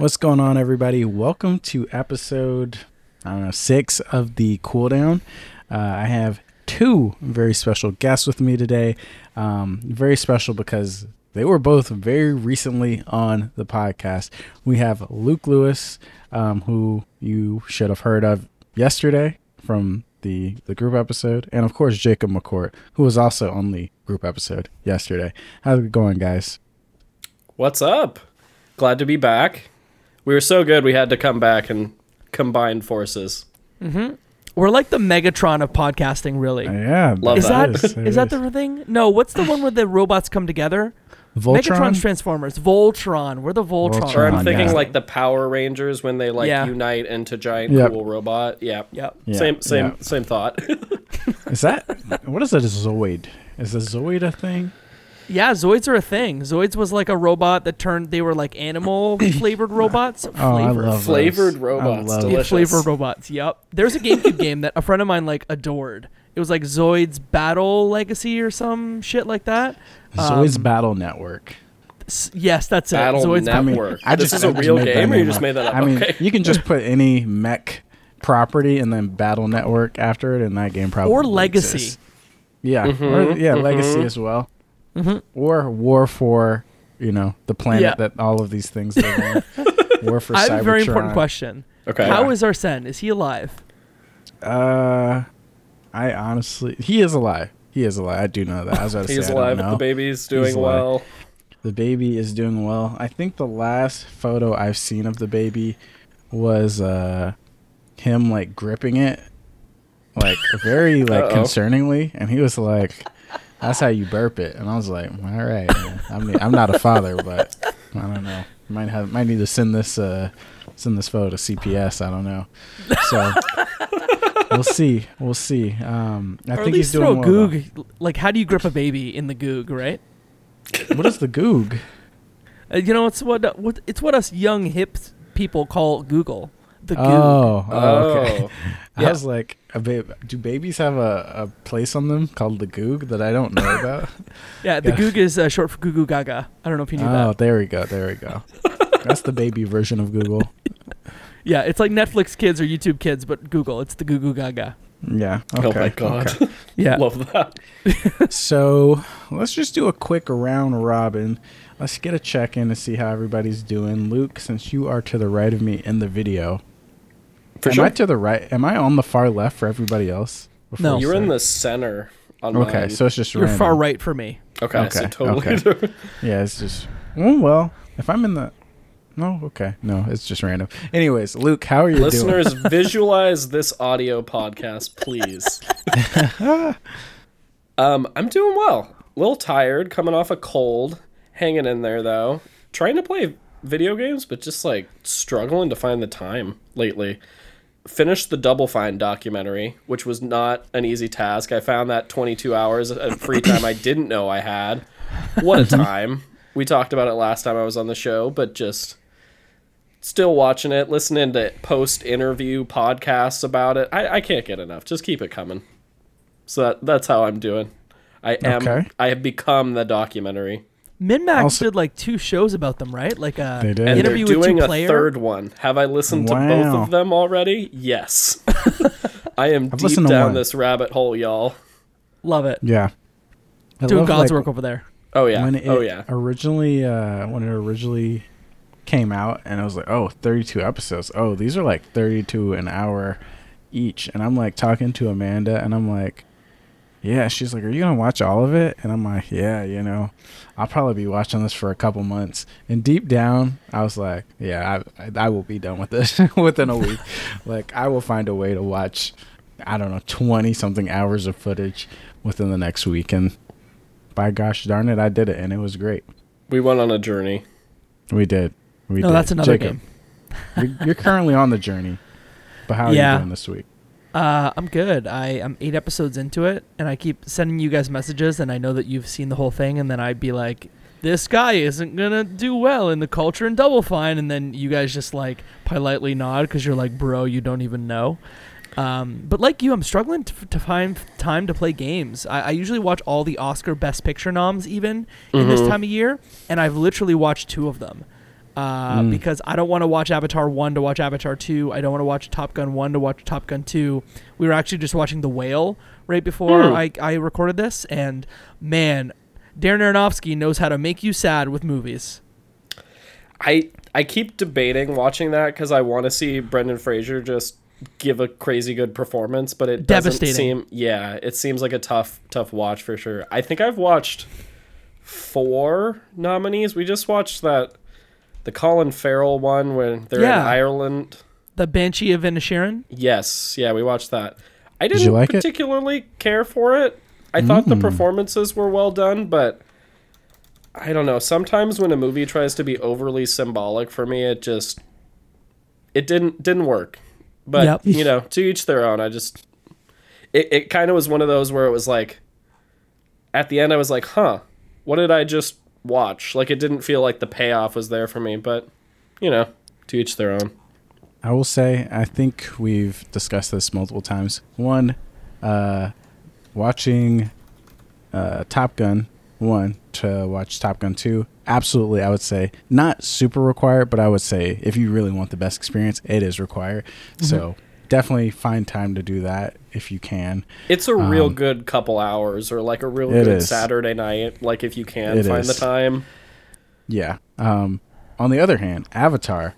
What's going on, everybody? Welcome to episode I don't know six of the cooldown. Uh, I have two very special guests with me today. Um, very special because they were both very recently on the podcast. We have Luke Lewis, um, who you should have heard of yesterday from the the group episode, and of course Jacob McCourt, who was also on the group episode yesterday. How's it going, guys? What's up? Glad to be back. We were so good we had to come back and combine forces. We're like the Megatron of podcasting, really. Uh, yeah, Love is that. that is, it that the thing? No, what's the one where the robots come together? Voltron? Megatron's Transformers. Voltron. We're the Voltron. Voltron. Or I'm thinking yeah. like the Power Rangers when they like Yeah. unite into giant Yep. cool robot. Yeah. Yep. Yeah, Same same yeah. same thought. Is that what is that a Zoid? Is a Zoid a thing? Yeah, Zoids are a thing. Zoids was like a robot that turned. They were like animal flavored robots. Oh, I Flavored. love Flavored those. robots, I love Yeah, delicious. flavored robots. Yep. There's a GameCube game that a friend of mine like adored. It was like Zoids Battle Legacy or some shit like that. Zoid's Um, Battle Network. Yes, that's it. Battle Zoids Network. I mean, Work. I This just is a I just real made game or you just up. made that up? I mean, Okay. you can just put any mech property and then Battle Network after it, and that game probably Or Legacy. exists. Yeah, Mhm, or, yeah, mhm. Legacy as well, Mhm. or War for you know the planet Yeah. that all of these things live on. War for I have a very important question. Okay. How is Arsene? Is he alive? Uh, I honestly, he is alive. He is alive. I do know that. I was about to He's say, I don't alive. know. The baby's doing alive. well. The baby is doing well. I think the last photo I've seen of the baby was uh him like gripping it like very like Uh-oh. concerningly and he was like that's how you burp it and I was like all right. I mean I'm not a father but I don't know might have might need to send this uh send this photo to CPS I don't know so we'll see we'll see um I or think at he's least throw doing though. goog. Like, how do you grip a baby in the goog, right? what is the goog Uh, you know, it's what, what it's what us young hip people call Google. The goog. oh, oh okay Oh. I was like, a ba- do babies have a, a place on them called the Goog that I don't know about? yeah, the yeah. goog is uh, short for Goo Goo Gaga. I don't know if you knew oh, that. Oh, there we go. There we go. That's the baby version of Google. Yeah, it's like Netflix Kids or YouTube Kids, but Google. It's the Goo Goo Gaga. Yeah. Okay. oh my god. okay. Yeah. Love that. So let's just do a quick round robin. Let's get a check in to see how everybody's doing. Luke, since you are to the right of me in the video, For am sure. I to the right? Am I on the far left for everybody else? No. You're in the center on Okay, mine. so it's just You're random. far right for me. okay, so totally okay. Yeah, it's just. Oh well, if I'm in the. No, okay, no, it's just random. Anyways, Luke, how are you doing? Listeners, visualize this audio podcast, please. um, I'm doing well. A little tired, coming off a cold, hanging in there though. Trying to play video games, but just like struggling to find the time lately. Finished the Double Fine documentary, which was not an easy task. I found that 22 hours of free time I didn't know I had. What a time. We talked about it last time I was on the show, but just still watching it, listening to post interview podcasts about it. I, I can't get enough. Just keep it coming. So that, that's how I'm doing. I am. Okay. I have become the documentary, MinMax Also- did like two shows about them, right? Like a They did. and interview they're with two doing a player. third one. Have I listened to both of them already? Yes. I am deep listened to down this rabbit hole, y'all. Love it. Yeah. I Doing love, God's like, work over there. Oh yeah. When it oh yeah. originally, uh, when it originally came out, and I was like, oh, 32 episodes. Oh, these are like 32 an hour each. And I'm like talking to Amanda, and I'm like, yeah. She's like, are you gonna watch all of it? And I'm like, yeah. You know, I'll probably be watching this for a couple months. And deep down, I was like, yeah, I, I, I will be done with this within a week. like, I will find a way to watch. I don't know, 20 something hours of footage within the next week. And by gosh darn it, I did it, and it was great. We went on a journey. We did. We No, did. that's another Jacob, game. You're, you're currently on the journey, but how are Yeah. you doing this week? Uh, I'm good. I am eight episodes into it, and I keep sending you guys messages, and I know that you've seen the whole thing, and then I'd be like, "This guy isn't gonna do well in the culture in Double Fine," and then you guys just like politely nod because you're like, "Bro, you don't even know." Um, but like you, I'm struggling to, to find time to play games. I, I usually watch all the Oscar Best Picture noms even in this Mhm. time of year, and I've literally watched two of them. Uh, Mm. because I don't want to watch Avatar 1 to watch Avatar 2. I don't want to watch Top Gun 1 to watch Top Gun 2. We were actually just watching The Whale right before Hmm. I, I recorded this, and man, Darren Aronofsky knows how to make you sad with movies. I I keep debating watching that because I want to see Brendan Fraser just give a crazy good performance, but it doesn't seem. Yeah, it seems like a tough tough watch for sure. I think I've watched four nominees. We just watched that the Colin Farrell one when they're Yeah. in Ireland. The Banshee of Inisherin. Yes, yeah, we watched that. I didn't like it? particularly care for it. I thought the Mm. performances were well done, but I don't know. Sometimes when a movie tries to be overly symbolic for me, it just it didn't didn't work. But Yep. you know, to each their own. I just it, it kind of was one of those where it was like at the end I was like, "Huh, what did I just watch?" Like it didn't feel like the payoff was there for me, but you know, to each their own. I will say, I think we've discussed this multiple times. One, uh, watching uh, Top Gun 1 to watch Top Gun 2, absolutely, I would say, not super required, but I would say if you really want the best experience, it is required. So definitely find time to do that if you can. It's a real Um, good couple hours, or like a real good is. Saturday night. Like if you can It find is. the time. Yeah. Um, on the other hand, Avatar,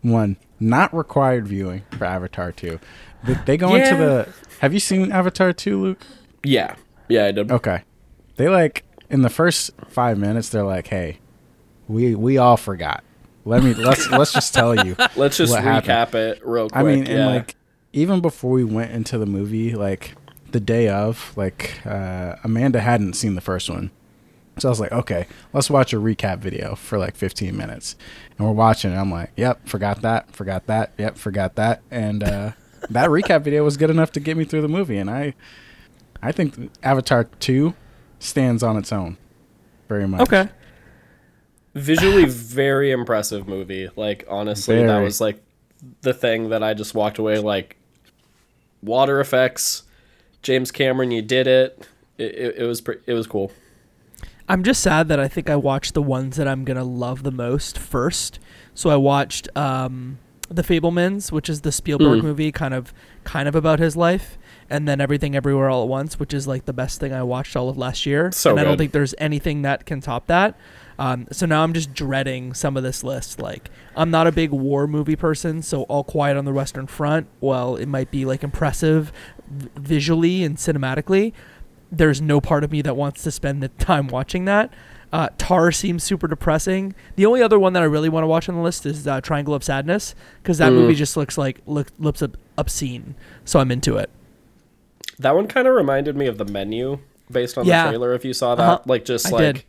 one, not required viewing for Avatar 2. They, they go into the. Have you seen Avatar 2, Luke? Yeah, yeah, I did. Okay. They like in the first five minutes, they're like, "Hey, we we all forgot. Let me let's let's just tell you." Let's just recap happened. it real quick. I mean, yeah. and like even before we went into the movie, like the day of, like uh, Amanda hadn't seen the first one, so I was like, "Okay, let's watch a recap video for like 15 minutes." And we're watching, it. I'm like, "Yep, forgot that, forgot that, yep, forgot that," and uh, that recap video was good enough to get me through the movie, and I I think Avatar 2 stands on its own very much. Okay. visually very impressive movie. Like honestly, that was like the thing that I just walked away like water effects. James Cameron, you did it. It, it, it was pre- it was cool. I'm just sad that I think I watched the ones that I'm gonna love the most first. So I watched um, the Fabelmans, which is the Spielberg Mm. movie, kind of kind of about his life, and then Everything Everywhere All at Once, which is like the best thing I watched all of last year. So and I don't think there's anything that can top that. Um, so now I'm just dreading some of this list. Like I'm not a big war movie person, so All Quiet on the Western Front, well, it might be like impressive v- visually and cinematically. There's no part of me that wants to spend the time watching that. Uh, Tar seems super depressing. The only other one that I really want to watch on the list is uh, Triangle of Sadness because that Mm. movie just looks like look, looks ob- obscene. So I'm into it. That one kind of reminded me of the menu based on Yeah. the trailer. If you saw that, Uh-huh. like just I like did.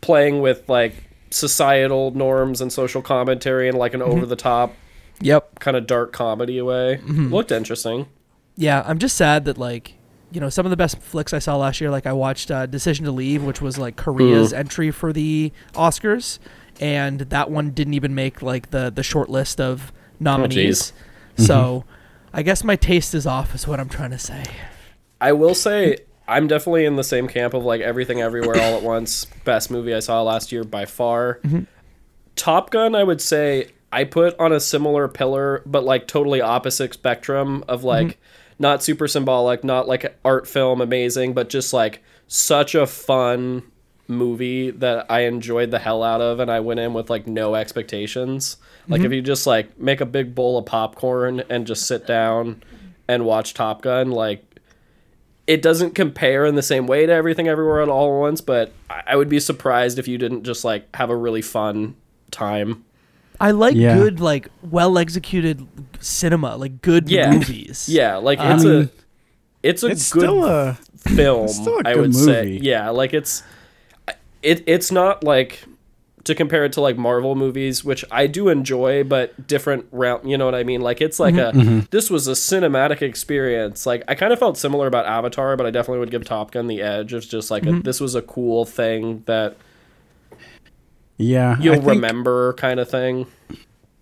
playing with like societal norms and social commentary in like an Mm-hmm. over the top Yep. kind of dark comedy way. Mm-hmm. Looked interesting. Yeah, I'm just sad that like you know some of the best flicks I saw last year. Like I watched uh, Decision to Leave, which was like Korea's entry for the Oscars, and that one didn't even make like the the short list of nominees. so I guess my taste is off, is what I'm trying to say. I will say I'm definitely in the same camp of like everything everywhere all at once. Best movie I saw last year by far. Mm-hmm. Top Gun, I would say I put on a similar pillar, but like totally opposite spectrum of like mm-hmm. not super symbolic, not like art film amazing, but just like such a fun movie that I enjoyed the hell out of and I went in with like no expectations. Like if mm-hmm. you just like make a big bowl of popcorn and just sit down and watch Top Gun, like it doesn't compare in the same way to everything everywhere at all at once, but I I would be surprised if you didn't just like have a really fun time. I like Yeah. good, like well executed cinema, like good Yeah. movies. Yeah, like um, it's mean, a it's a It's good still a film. still a I good would say, yeah, like it's it it's not like to compare it to like Marvel movies, which I do enjoy, but different round. You know what I mean? Like it's like Mm-hmm. a this was a cinematic experience. Like I kind of felt similar about Avatar, but I definitely would give Top Gun the edge. It's just like a, this was a cool thing that yeah. you'll think, remember, kind of thing.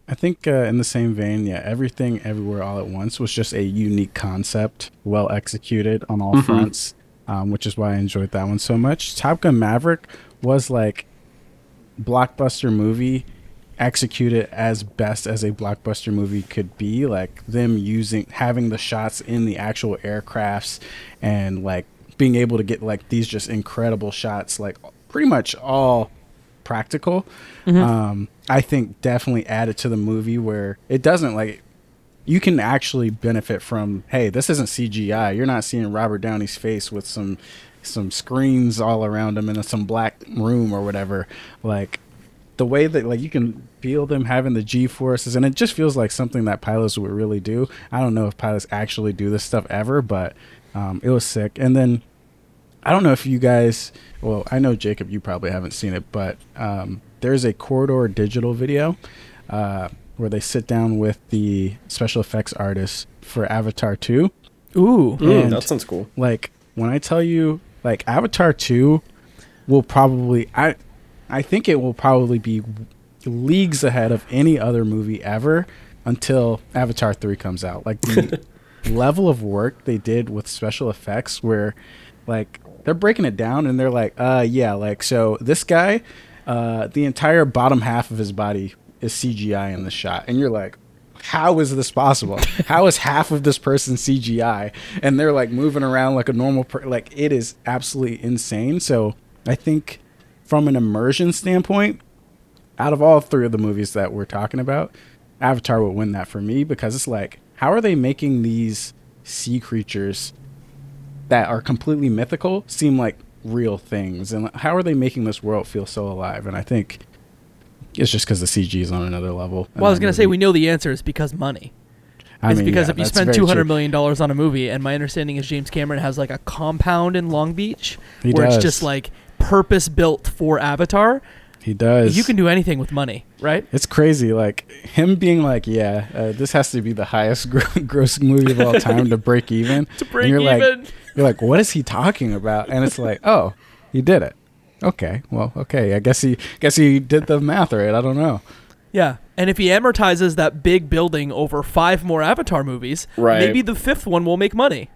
I think uh, in the same vein, yeah, everything everywhere all at once was just a unique concept, well executed on all fronts, um, which is why I enjoyed that one so much. Top Gun Maverick was like blockbuster movie executed as best as a blockbuster movie could be like them using having the shots in the actual aircrafts and like being able to get like these just incredible shots like pretty much all practical. Um i think definitely added to the movie where it doesn't like you can actually benefit from hey this isn't cgi you're not seeing robert downey's face with some some screens all around them in some black room or whatever like the way that like you can feel them having the g forces and it just feels like something that pilots would really do i don't know if pilots actually do this stuff ever but um, it was sick and then I don't know if you guys, well, I know Jacob, you probably haven't seen it, but um, there's a Corridor Digital video uh, where they sit down with the special effects artists for Avatar 2. Ooh. Mm, that sounds cool. Like, when I tell you, like, Avatar 2 will probably, I, I think it will probably be leagues ahead of any other movie ever until Avatar 3 comes out. Like, the level of work they did with special effects where, like, they're breaking it down and they're like, uh, yeah, like, so this guy, uh, the entire bottom half of his body is CGI in the shot. And you're like, how is this possible? How is half of this person CGI? And they're like moving around like a normal per- like it is absolutely insane. So I think from an immersion standpoint, out of all three of the movies that we're talking about, Avatar would win that for me because it's like, how are they making these sea creatures that are completely mythical seem like real things? And how are they making this world feel so alive? And I think it's just because the CG is on another level. Well, I was gonna say we know the answer is because money. I it's mean, because yeah, if you spend two hundred million dollars on a movie, and my understanding is James Cameron has like a compound in Long Beach He where does. it's just like purpose built for Avatar. he does. You can do anything with money, right? It's crazy, like him being like, "Yeah, uh, this has to be the highest gro- gross movie of all time to break even." To And break you're even. Like, you're like, "What is he talking about?" And it's like, "Oh, he did it." Okay, well, okay. I guess he guess he did the math right. I don't know. Yeah. And if he amortizes that big building over five more Avatar movies, Right. maybe the fifth one will make money.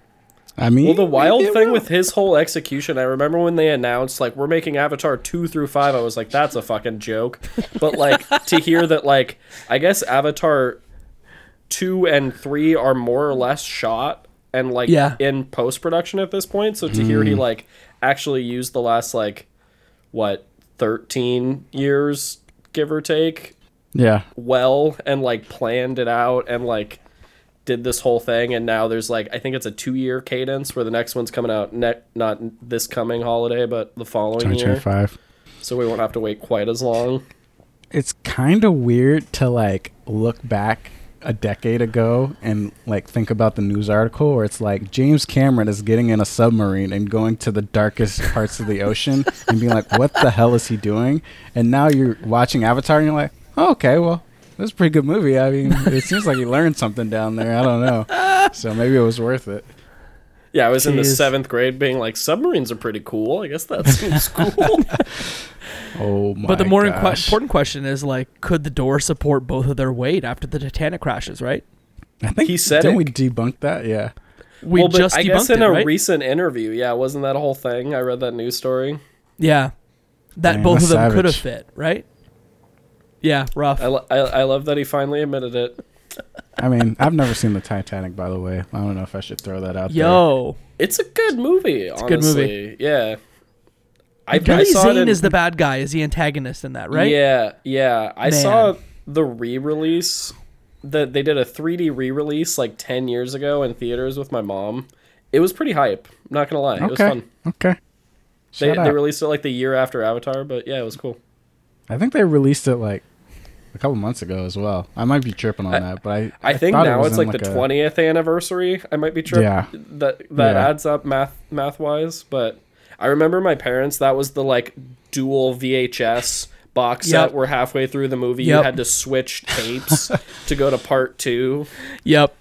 I mean, Well, the wild thing will. with his whole execution, I remember when they announced like we're making Avatar two through five. I was like, that's a fucking joke. But like to hear that, like I guess Avatar two and three are more or less shot and like Yeah. in post production at this point. So to hear he mm. like actually used the last like what thirteen years, give or take, yeah, well and like planned it out and like did this whole thing and now there's like I think it's a 2 year cadence where the next one's coming out ne- not this coming holiday but the following year 2025. so we won't have to wait quite as long. It's kind of weird to like look back a decade ago and like think about the news article where it's like James Cameron is getting in a submarine and going to the darkest parts of the ocean and being like, what the hell is he doing? And now you're watching Avatar and you're like, oh, okay, well, that's a pretty good movie. I mean, it seems like he learned something down there. I don't know. So maybe it was worth it. Yeah, I was in the 7th grade being like submarines are pretty cool. I guess that seems cool. Oh my but the more inqu- gosh. important question is like, could the door support both of their weight after the Titanic crashes? Right? I think He said didn't it- we debunk that? Yeah. We well, but just I debunked guess in it, a right? recent interview, yeah, wasn't that a whole thing? I read that news story. yeah, that Man, both of them could have fit, right? Yeah, rough. I, lo- I, I love that he finally admitted it. I mean, I've never seen the Titanic, by the way. I don't know if I should throw that out there. Yo, It's a good movie, It's a good movie. Yeah. I, Billy I saw Zane in- is the bad guy, is the antagonist in that, right? Yeah, yeah. I Man. saw the re-release that they did a 3D re-release like 10 years ago in theaters with my mom. It was pretty hype. Not gonna lie, it was fun. Okay. They, they released it like the year after Avatar, but yeah, it was cool. I think they released it like a couple months ago as well. I might be tripping on that, but I I, think thought it now it's in like, the a- twentieth anniversary. I might be tripping. Yeah. That that Yeah. adds up math math wise, but I remember my parents. That was the like dual VHS box Yep. set. Where halfway through the movie Yep. you had to switch tapes to go to part two. Yep.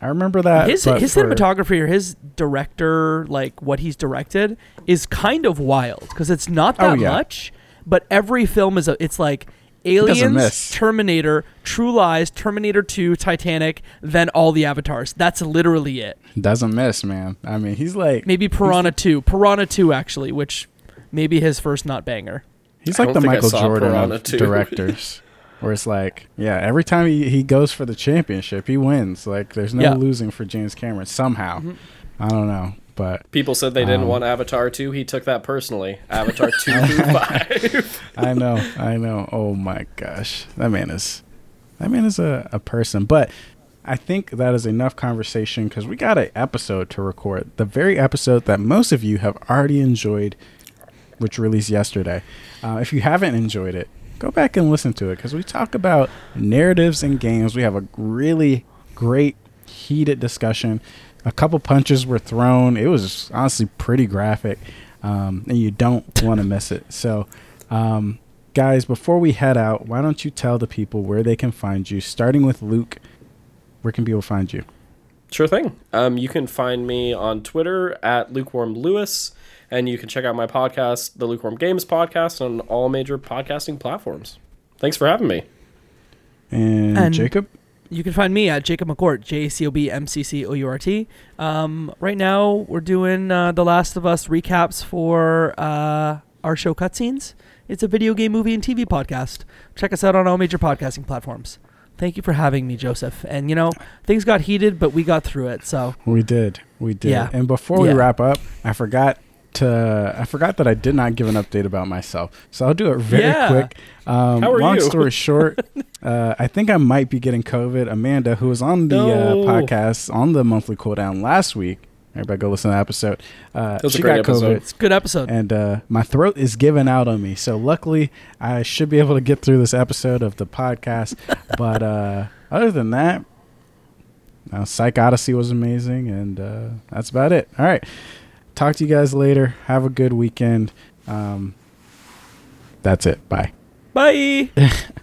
I remember that. his his for- cinematography or his director, like what he's directed, is kind of wild because it's not Oh, that yeah. much, but every film is a. It's like doesn't Aliens. Terminator, True Lies, Terminator Two, Titanic, then all the avatars. That's literally it. doesn't miss, man. I mean, he's like Maybe Piranha Two, Piranha Two actually, which maybe his first not banger. He's like the don't think I Michael Jordan Piranha of 2. directors. Where it's like, yeah, every time he, he goes for the championship, he wins. Like, there's no Yeah. losing for James Cameron somehow. Mm-hmm. I don't know, but People said they didn't Um, want Avatar 2. He took that personally. Avatar 2 5. I know, I know. Oh my gosh, that man is, that man is a, a person. But I think that is enough conversation because we got an episode to record. The very episode that most of you have already enjoyed, which released yesterday. Uh, if you haven't enjoyed it, go back and listen to it because we talk about narratives in games. We have a really great, heated discussion. A couple punches were thrown. It was honestly pretty graphic, um, and you don't want to miss it. So, um, guys, before we head out, why don't you tell the people where they can find you? Starting with Luke, where can people find you? Sure thing. Um, you can find me on Twitter at Lukewarm Lewis, and you can check out my podcast, the Lukewarm Games Podcast, on all major podcasting platforms. Thanks for having me. And, And- Jacob. You can find me at Jacob McCourt, J A C O B M C C O U R T. Um, right now, we're doing uh, The Last of Us recaps for uh, our show Cutscenes. It's a video game, movie, and TV podcast. Check us out on all major podcasting platforms. Thank you for having me, Joseph. And you know, things got heated, but we got through it. So We did. We did. Yeah. And before we Yeah. wrap up, I forgot to I forgot that I did not give an update about myself. So I'll do it very Yeah. quick. Um, How are long you? story short, uh, I think I might be getting COVID. Amanda, who was on the uh, podcast on the monthly cooldown last week, everybody go listen to that episode. Uh, she got COVID. episode. it's a good episode. and uh, my throat is giving out on me. So luckily, I should be able to get through this episode of the podcast. but uh, other than that, uh, Psych Odyssey was amazing, and uh, that's about it. All right, talk to you guys later. Have a good weekend. Um, that's it. Bye. Bye.